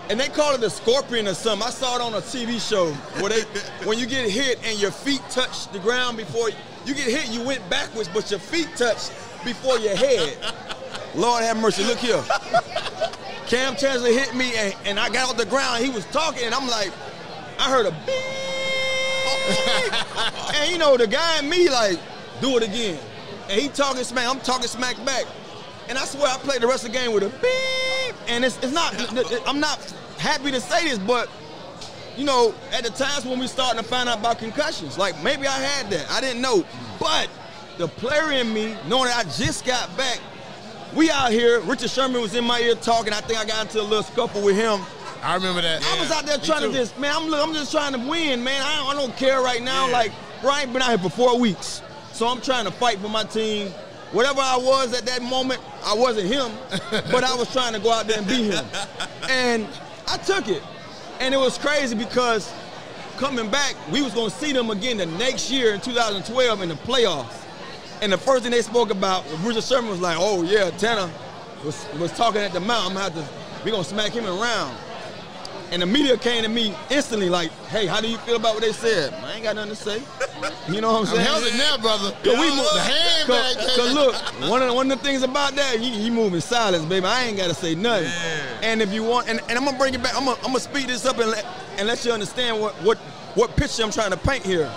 and they call it a scorpion or something. I saw it on a TV show where they, when you get hit and your feet touch the ground before you get hit, you went backwards, but your feet touched before your head. Lord have mercy. Look here. Kam Chancellor hit me, and, and I got off the ground. He was talking, and I'm like, I heard a beep. and you know, the guy and me, like, do it again. And he talking smack, I'm talking smack back. And I swear I played the rest of the game with a beep. And it's, it's not, I'm not happy to say this, but, you know, at the times when we starting to find out about concussions, like maybe I had that. I didn't know. But the player in me, knowing that I just got back, we out here, Richard Sherman was in my ear talking. I think I got into a little scuffle with him. I remember that. I was out there trying to just, man, I'm, I'm just trying to win, man. I, I don't care right now. Yeah. Like, bro, I ain't been out here for four weeks. So I'm trying to fight for my team. Whatever I was at that moment, I wasn't him, but I was trying to go out there and be him. And I took it. And it was crazy because coming back, we was gonna see them again the next year in 2012 in the playoffs. And the first thing they spoke about, Richard Sherman was like, oh yeah, Tanner was, was talking at the mount. I'm gonna have to, we gonna smack him around. And the media came to me instantly like, hey, how do you feel about what they said? I ain't got nothing to say. You know what I'm saying? I'm it now, brother. Cause we move, the hand cause, back. cause look, one of the, one of the things about that, you, you move in silence, baby. I ain't gotta say nothing. Yeah. And if you want, and, and I'm gonna bring it back. I'm gonna, I'm gonna speed this up and let and let you understand what what what picture I'm trying to paint here.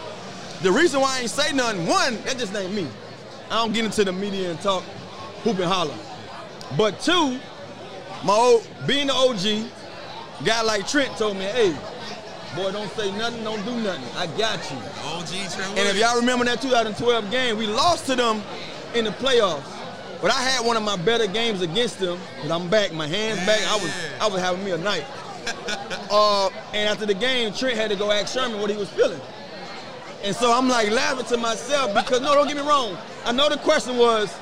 The reason why I ain't say nothing, one, that just ain't me. I don't get into the media and talk hoop and holler. But two, my old being the OG, guy like Trent told me, hey, boy, don't say nothing, don't do nothing. I got you. OG Trent And if y'all remember that 2012 game, we lost to them in the playoffs. But I had one of my better games against them. Cause I'm back, my hands back. I was I was having me a night. uh, and after the game, Trent had to go ask Sherman what he was feeling. And so I'm like laughing to myself because no, don't get me wrong. I know the question was,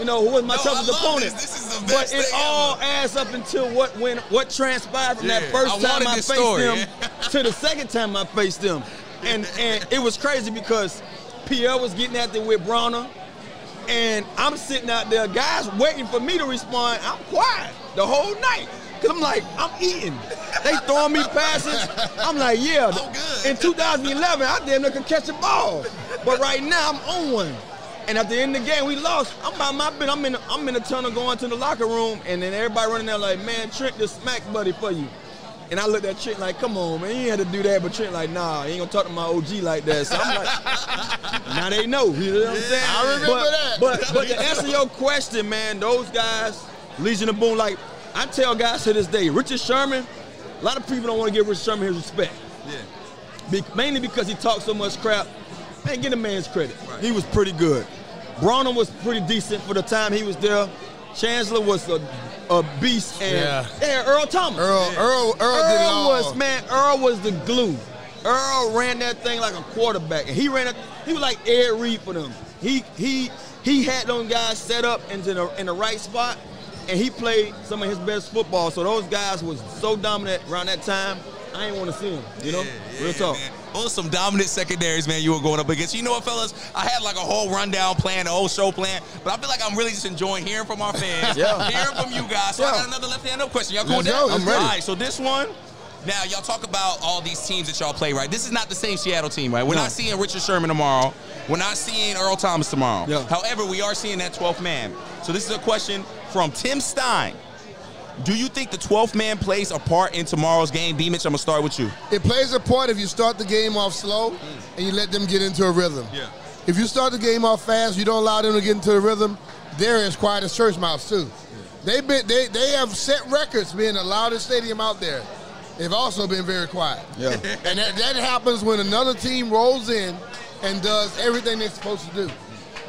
you know, who was my No, toughest opponent? this. This but it all ever. adds up until what when what transpired from Yeah, that first I time I faced story, them yeah. to the second time I faced them. And and it was crazy because Pierre was getting at it with Browner. And I'm sitting out there, guys waiting for me to respond. I'm quiet the whole night. Cause I'm like, I'm eating. They throwing me passes. I'm like, yeah. I'm good. In 2011, I damn near could catch a ball. But right now, I'm on one. And at the end of the game, we lost. I'm by my bit. I'm in. The, I'm in the tunnel going to the locker room, and then everybody running there like, man, Trent, the smack buddy for you. And I looked at Trent like, come on, man, you had to do that. But Trent like, nah, he ain't gonna talk to my OG like that. So I'm like, now they know. You know what I'm saying? I remember but, that. But but to answer your question, man, those guys, Legion of Boom, like I tell guys to this day, Richard Sherman, a lot of people don't want to give Richard Sherman his respect. Yeah. Be- mainly because he talked so much crap. Man, get a man's credit. He was pretty good. Browner was pretty decent for the time he was there. Chancellor was a, a beast, and Yeah. yeah, Earl Thomas. Earl, Earl, Earl, did Earl was man. Earl was the glue. Earl ran that thing like a quarterback, and he ran it. He was like Ed Reed for them. He he he had those guys set up into the in the right spot, and he played some of his best football. So those guys was so dominant around that time. I ain't want to see him. You know, yeah, real talk. Man. Those some dominant secondaries, man, you were going up against. You know what, fellas? I had like a whole rundown plan, a whole show plan, but I feel like I'm really just enjoying hearing from our fans, Yeah. hearing from you guys. So I got another left hand up question. Y'all cool with that? go, I'm ready. All right, so this one, now y'all talk about all these teams that y'all play, right? This is not the same Seattle team, right? We're No. not seeing Richard Sherman tomorrow. We're not seeing Earl Thomas tomorrow. Yeah. However, we are seeing that 12th man. So this is a question from Tim Stein. Do you think the 12th man plays a part in tomorrow's game? B. Mitch, I'm going to start with you. It plays a part if you start the game off slow and you let them get into a rhythm. Yeah. If you start the game off fast, you don't allow them to get into the rhythm. They're as quiet as church mouse too. They've been they they have set records being the loudest stadium out there. They've also been very quiet. Yeah. And that, that happens when another team rolls in and does everything they're supposed to do.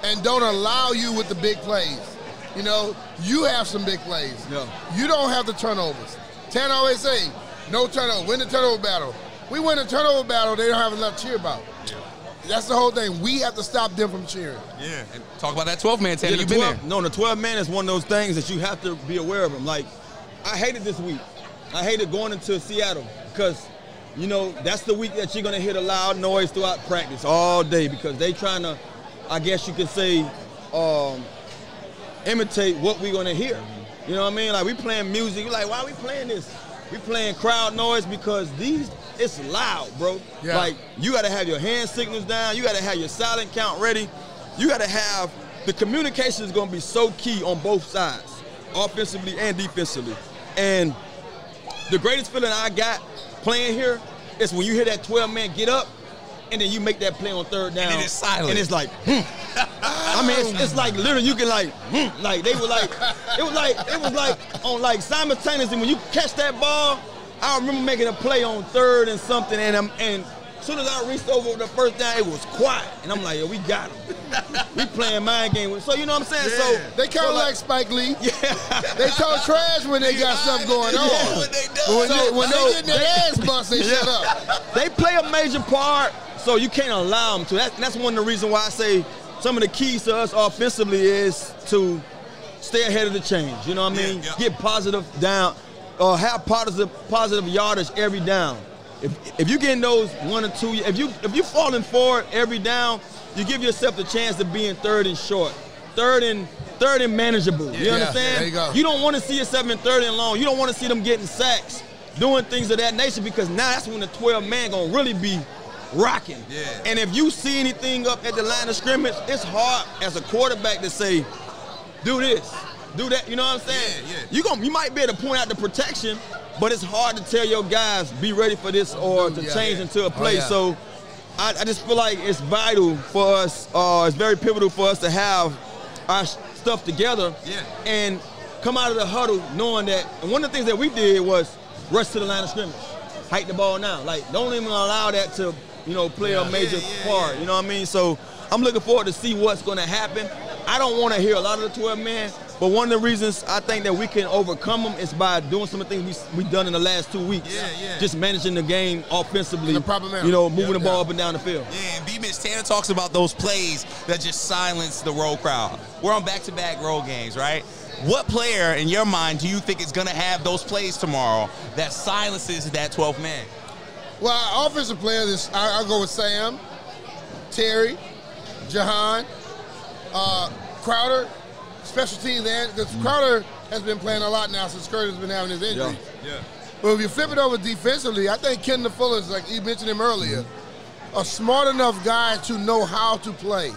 And don't allow you with the big plays. You know, you have some big plays. Yeah. You don't have the turnovers. Tan always say, no turnover, win the turnover battle. We win the turnover battle, they don't have enough to cheer about. Yeah. That's the whole thing. We have to stop them from cheering. Yeah. And talk about that 12 man, Tanner. Yeah, You've the been 12, there. No, the 12 man is one of those things that you have to be aware of them. Like, I hated this week. I hated going into Seattle because, you know, that's the week that you're gonna hear the loud noise throughout practice all day because they trying to, I guess you could say, um, imitate what we're gonna hear. You know what I mean? Like we playing music. You're like, why are we playing this? We playing crowd noise because these it's loud, bro. Yeah. Like you gotta have your hand signals down, you gotta have your silent count ready, you gotta have the communication is gonna be so key on both sides, offensively and defensively. And the greatest feeling I got playing here is when you hear that 12 man get up and then you make that play on third down. then it's silent. And it's like, hmm. I mean, it's, it's like literally you can like, hmm. like they were like, it was like, it was like on like simultaneously when you catch that ball. I remember making a play on third and something, and I'm and as soon as I reached over the first down, it was quiet, and I'm like, yo, we got him. we playing mind game. with- So you know what I'm saying? Yeah. So They kind of so, like Spike Lee. Yeah. They talk trash when they got something going on. Yeah, when they do. done. when, they, when So- they get their ass bust, they shut up. they play a major part, so you can't allow them to. That, that's one of the reasons why I say some of the keys to us offensively is to stay ahead of the change. You know what I mean? yeah. Get positive down, or have positive positive yardage every down. If if you getting those one or two, if you if you falling forward every down, you give yourself the chance of being third and short, third and third and manageable. You Yeah, understand? you go. don't want to see yourself in third and long. You don't want to see them getting sacks, doing things of that nature because now that's when the 12 man gonna really be rocking. Yeah. And if you see anything up at the line of scrimmage, it's hard as a quarterback to say, do this, do that. You know what I'm saying? Yeah, yeah. You going you might be able to point out the protection, but it's hard to tell your guys be ready for this or to Yeah, change into a Oh, play. yeah. So I, I just feel like it's vital for us. Uh, it's very pivotal for us to have our stuff together Yeah. and come out of the huddle knowing that. And one of the things that we did was rush to the line of scrimmage, hike the ball now. Like don't even allow that to you know play a major Yeah, yeah, part. You know what I mean? So I'm looking forward to see what's going to happen. I don't want to hear a lot of the 12 men, but one of the reasons I think that we can overcome them is by doing some of the things we we done in the last two weeks. Yeah, yeah. Just managing the game offensively. The proper manner. You know, moving Yeah, the ball yeah. up and down the field. Yeah, and B Mitch Tanner talks about those plays that just silence the road crowd. We're on back to back road games, right? What player in your mind do you think is going to have those plays tomorrow that silences that 12th man? Well, our offensive players, is, I, I'll go with Sam, Terry, Jahan, uh, Crowder, special teams, and because Crowder has been playing a lot now since Curtis has been having his injury. Yeah. But if you flip it over defensively, I think Kendall Fuller is like you mentioned him earlier, a smart enough guy to know how to play.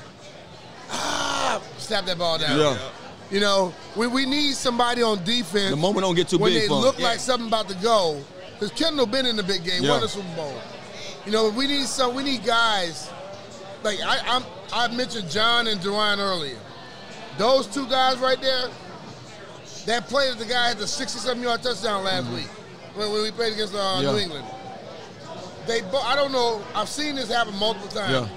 Ah, snap that ball down. Yeah. You know, we, we need somebody on defense. The moment don't get too when big they for 'em. look Yeah. like something about to go. Because Kendall been in the big game, Yeah. won the Super Bowl. You know, we need some. We need guys. Like I, I'm, I mentioned John and Duane earlier. Those two guys right there. That play that the guy had the 67 yard touchdown last week when, when we played against uh, Mm-hmm. Yeah. New England. They, I don't know. I've seen this happen multiple times. Yeah.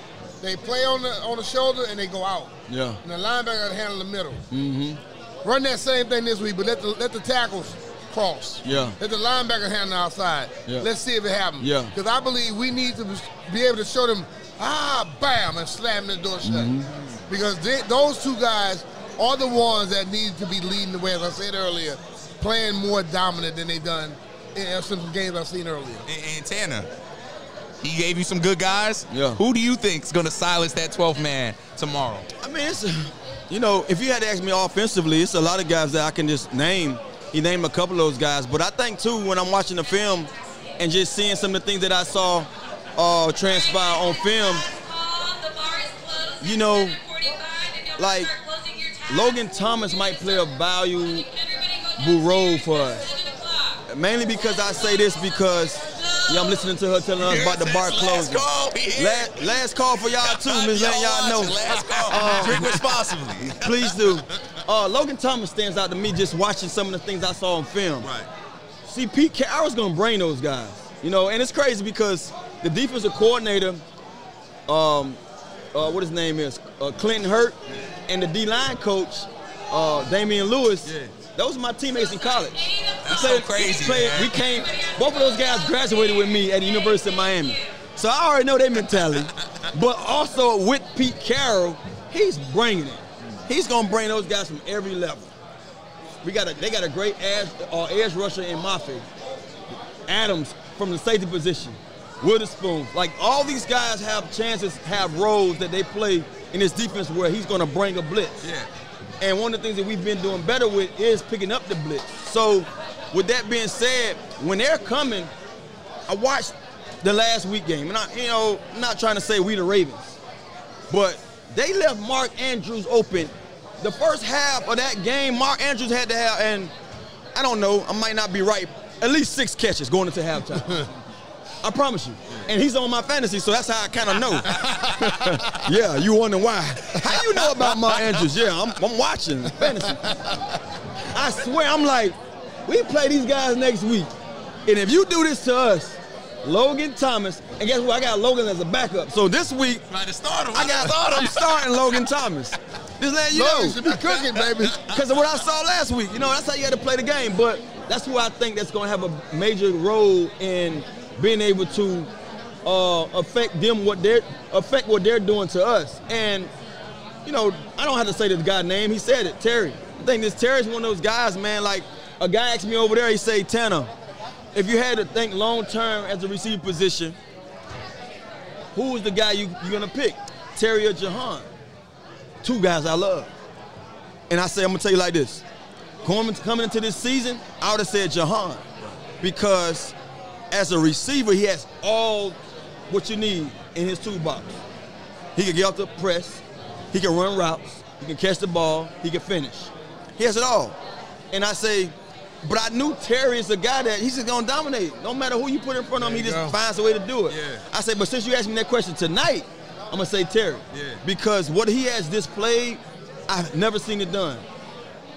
They play on the on the shoulder and they go out. Yeah. And the linebacker got to handle the middle. Mm-hmm. Run that same thing this week, but let the let the tackles cross. Yeah. Let the linebacker handle the outside. Yeah. Let's see if it happens. Yeah. Because I believe we need to be able to show them, ah, bam, and slam the door shut. Mm-hmm. Because they, those two guys are the ones that need to be leading the way, as I said earlier, playing more dominant than they done in some games I've seen earlier. And, and Tanner, he gave you some good guys. Yeah. Who do you think is going to silence that 12th man tomorrow? I mean, it's, you know, if you had to ask me offensively, it's a lot of guys that I can just name. He named a couple of those guys, but I think too when I'm watching the film and just seeing some of the things that I saw uh, transpire on film, you know, like Logan Thomas might play a valuable role for us. Mainly because I say this because yeah, I'm listening to her telling us about the bar Last closing. call. We. Last, last call for y'all too, Miss letting y'all know. Last call. Uh, Drink responsibly. Please do. Uh, Logan Thomas stands out to me just watching some of the things I saw on film. Right. See, Pete Carroll's gonna bring those guys. You know, and it's crazy because the defensive coordinator, um, uh, what his name is, uh, Clinton Hurt, and the D-line coach, uh, Damian Lewis. Yeah. Those were my teammates in college. That's so crazy, played- man. We came. Both of those guys graduated with me at the University of Miami, so I already know their mentality. But also with Pete Carroll, he's bringing it. He's gonna bring those guys from every level. We got a, they got a great edge, uh, edge rusher in Moffitt. Adams from the safety position. Witherspoon. Like all these guys have chances, have roles that they play in this defense where he's gonna bring a blitz. Yeah. And one of the things that we've been doing better with is picking up the blitz. So, with that being said, when they're coming, I watched the last week game, and I, you know, I'm not trying to say we the Ravens, but they left Mark Andrews open. The first half of that game, Mark Andrews had to have, and I don't know, I might not be right, at least six catches going into halftime. I promise you. And he's on my fantasy, so that's how I kind of know. yeah, you wondering why? How you know about Mark Andrews? Yeah, I'm, I'm watching fantasy. I swear, I'm like, we play these guys next week, and if you do this to us, Logan Thomas, and guess what? I got Logan as a backup. So this week, Might have started. I got I'm starting Logan Thomas. Just letting you Logan know. should be cooking, baby. Because of what I saw last week. You know, that's how you got to play the game. But that's who I think that's going to have a major role in being able to uh, affect them what they're affect what they're doing to us. And you know, I don't have to say this guy's name. He said it, Terry. I think this Terry's one of those guys, man. Like a guy asked me over there. He say, Tanner, if you had to think long term as a receiver position, who is the guy you, you're gonna pick, Terry or Jahan? Two guys I love. And I say, I'm gonna tell you like this. Coming, coming into this season, I would have said Jahan. Because as a receiver, he has all what you need in his toolbox. He can get off the press, he can run routes, he can catch the ball, he can finish. He has it all. And I say, but I knew Terry is a guy that he's just gonna dominate. No matter who you put in front of him, he just go. finds a way to do it. Yeah. I say, but since you asked me that question tonight, I'm gonna say Terry. Yeah. Because what he has displayed, I've never seen it done.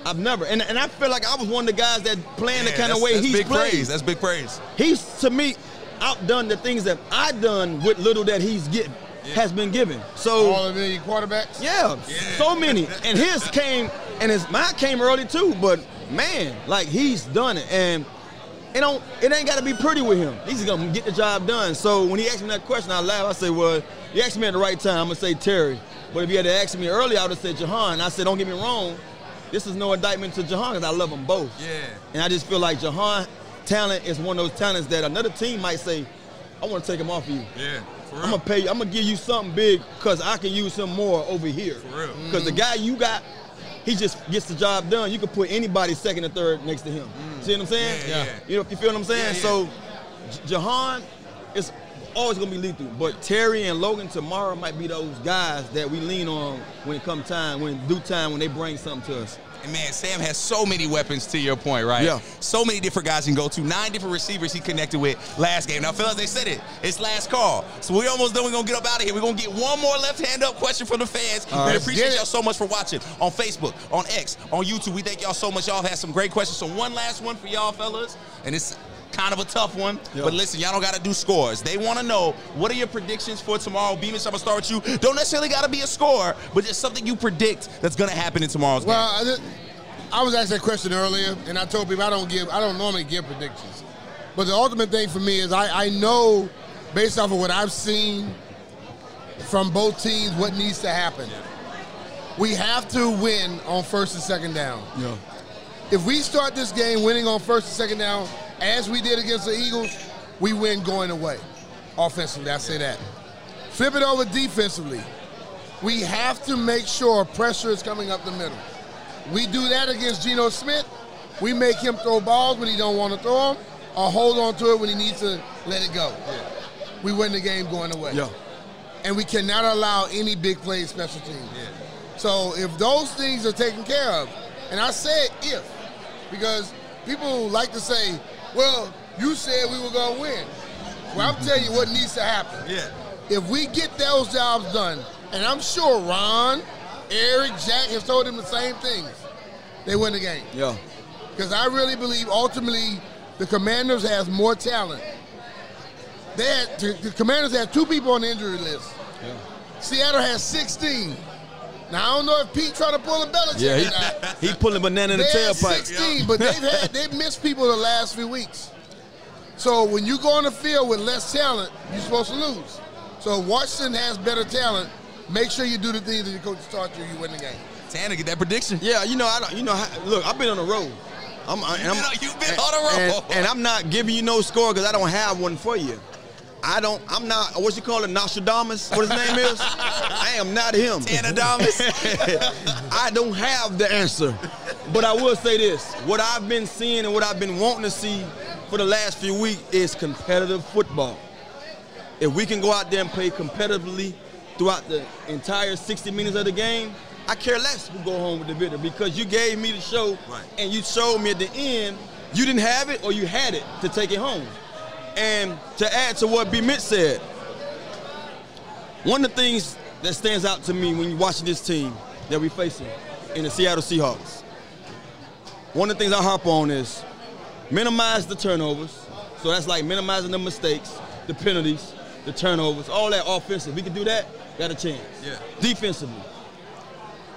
I've never, and, and I feel like I was one of the guys that playing the kind of way that's he's big played. praise. That's big praise. He's to me outdone the things that I done with little that he's getting has been given. So All of the quarterbacks. yeah, so many. And his came, and his mine came early too. But man, like he's done it, and it don't, it ain't got to be pretty with him. He's gonna get the job done. So when he asked me that question, I laughed. I said, "Well, you asked me at the right time. I'm gonna say Terry. But if you had to ask me earlier, I would have said Jahan. I said, don't get me wrong. This is no indictment to Jahan because I love them both. Yeah. And I just feel like Jahan talent is one of those talents that another team might say, I want to take him off of you. Yeah. I'm gonna pay you. I'm gonna give you something big because I can use him more over here. For real. Mm-hmm. Because the guy you got, he just gets the job done. You can put anybody second or third next to him. Mm. See what I'm saying? Yeah, yeah. You know, you feel what I'm saying? Yeah, yeah. So, J- Jahan is always gonna be lethal. But Terry and Logan tomorrow might be those guys that we lean on when it come time, when due time, when they bring something to us. And man, Sam has so many weapons to your point, right? Yeah. So many different guys he can go to. Nine different receivers he connected with last game. Now, fellas, they said it. It's last call. So we almost done. We're going to get up out of here. We're going to get one more left hand up question from the fans. we right. appreciate y'all so much for watching on Facebook, on X, on YouTube. We thank y'all so much. Y'all have some great questions. So one last one for y'all, fellas. And it's kind of a tough one. Yeah. But listen, y'all don't got to do scores. They want to know what are your predictions for tomorrow. B. Mitch, I'm going to start with you. Don't necessarily got to be a score, but just something you predict that's going to happen in tomorrow's game. Well, I, I was asked that question earlier, and I told people I don't give, I don't normally give predictions. But the ultimate thing for me is I, I know, based off of what I've seen from both teams, what needs to happen. We have to win on first and second down. Yeah. If we start this game winning on first and second down, as we did against the Eagles, we win going away. Offensively, I say that. Flip it over defensively. We have to make sure pressure is coming up the middle. We do that against Geno Smith. We make him throw balls when he don't want to throw them, or hold on to it when he needs to let it go. We win the game going away. Yeah. And we cannot allow any big plays special teams. So if those things are taken care of, and I said if, because people like to say, well, you said we were going to win. Well, I'm telling you what needs to happen. Yeah. If we get those jobs done, and I'm sure Ron, Eric, Jack have told them the same things, they win the game. Yeah. Because I really believe ultimately the Commanders has more talent. They had, the the Commanders had two people on the injury list. Yeah. Seattle has 16. Now I don't know if Pete trying to pull a Belichick Yeah, or not. he, he pulling banana in the They had tailpipe. 16, but they've had they've missed people the last few weeks. So when you go on the field with less talent, you're supposed to lose. So if Washington has better talent. Make sure you do the things that your coach taught you. You win the game. Tanner, get that prediction. Yeah, you know, I don't, you know, look, I've been on the road. I'm, I, You've been on- you've been on the road. and, and I'm not giving you no score because I don't have one for you. I don't. I'm not. What you call it, Nostradamus? What his name is? I am not him. Damas. I don't have the answer, but I will say this: what I've been seeing and what I've been wanting to see for the last few weeks is competitive football. If we can go out there and play competitively throughout the entire 60 minutes of the game, I care less who go home with the victory because you gave me the show Right. and you showed me at the end you didn't have it or you had it to take it home. And to add to what B. Mitch said, one of the things that stands out to me when you're watching this team that we're facing in the Seattle Seahawks, one of the things I harp on is minimize the turnovers. So that's like minimizing the mistakes, the penalties, the turnovers, all that offensive. We can do that, got a chance. Yeah. Defensively,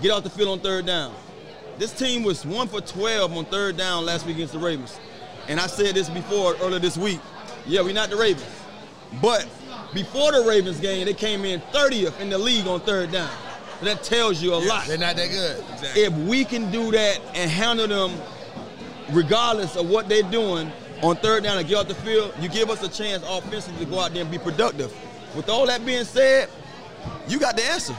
get off the field on third down. This team was one for 12 on third down last week against the Ravens. And I said this before earlier this week. Yeah, we're not the Ravens. But before the Ravens game, they came in 30th in the league on third down. That tells you a lot. They're not that good. Exactly. If we can do that and handle them regardless of what they're doing on third down and get off the field, you give us a chance offensively to go out there and be productive. With all that being said, you got the answer.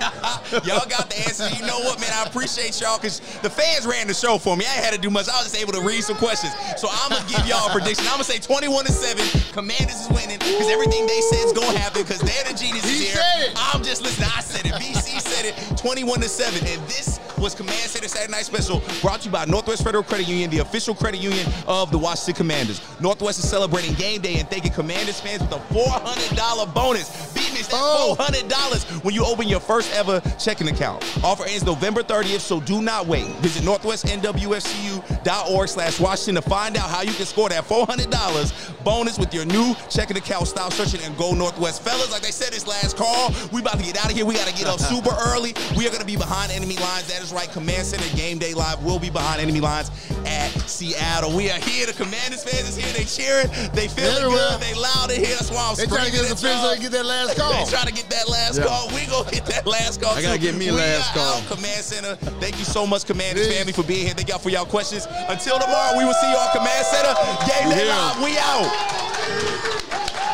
y'all got the answer. You know what, man? I appreciate y'all because the fans ran the show for me. I ain't had to do much. I was just able to read some questions. So I'm gonna give y'all a prediction. I'm gonna say 21 to seven. Commanders is winning because everything they said is gonna happen because they're the geniuses He here. said it. I'm just listening. I said it. BC said it. 21 to seven. And this was Command Center Saturday Night Special brought to you by Northwest Federal Credit Union, the official credit union of the Washington Commanders. Northwest is celebrating game day and thanking Commanders fans with a $400 bonus. Oh. $400 when you open your first ever checking account. Offer ends November 30th, so do not wait. Visit northwestnwfcu.org slash Washington to find out how you can score that $400 bonus with your new checking account. Stop searching and go Northwest. Fellas, like they said this last call, we about to get out of here. We got to get up super early. We are going to be behind enemy lines. That is right. Command Center Game Day Live will be behind enemy lines at Seattle. We are here. The Commanders fans is here. They cheering. They feeling Everywhere. good. They loud in here. That's why I'm They trying to get screaming us at a y'all. so they get that last call. call. They try to get that last yeah. call. We gonna get that last call. I gotta too. get me we last call. Command Center. Thank you so much, Commanders family, for being here. Thank y'all for y'all questions. Until tomorrow, we will see y'all, Command Center. Game Day Live. We out.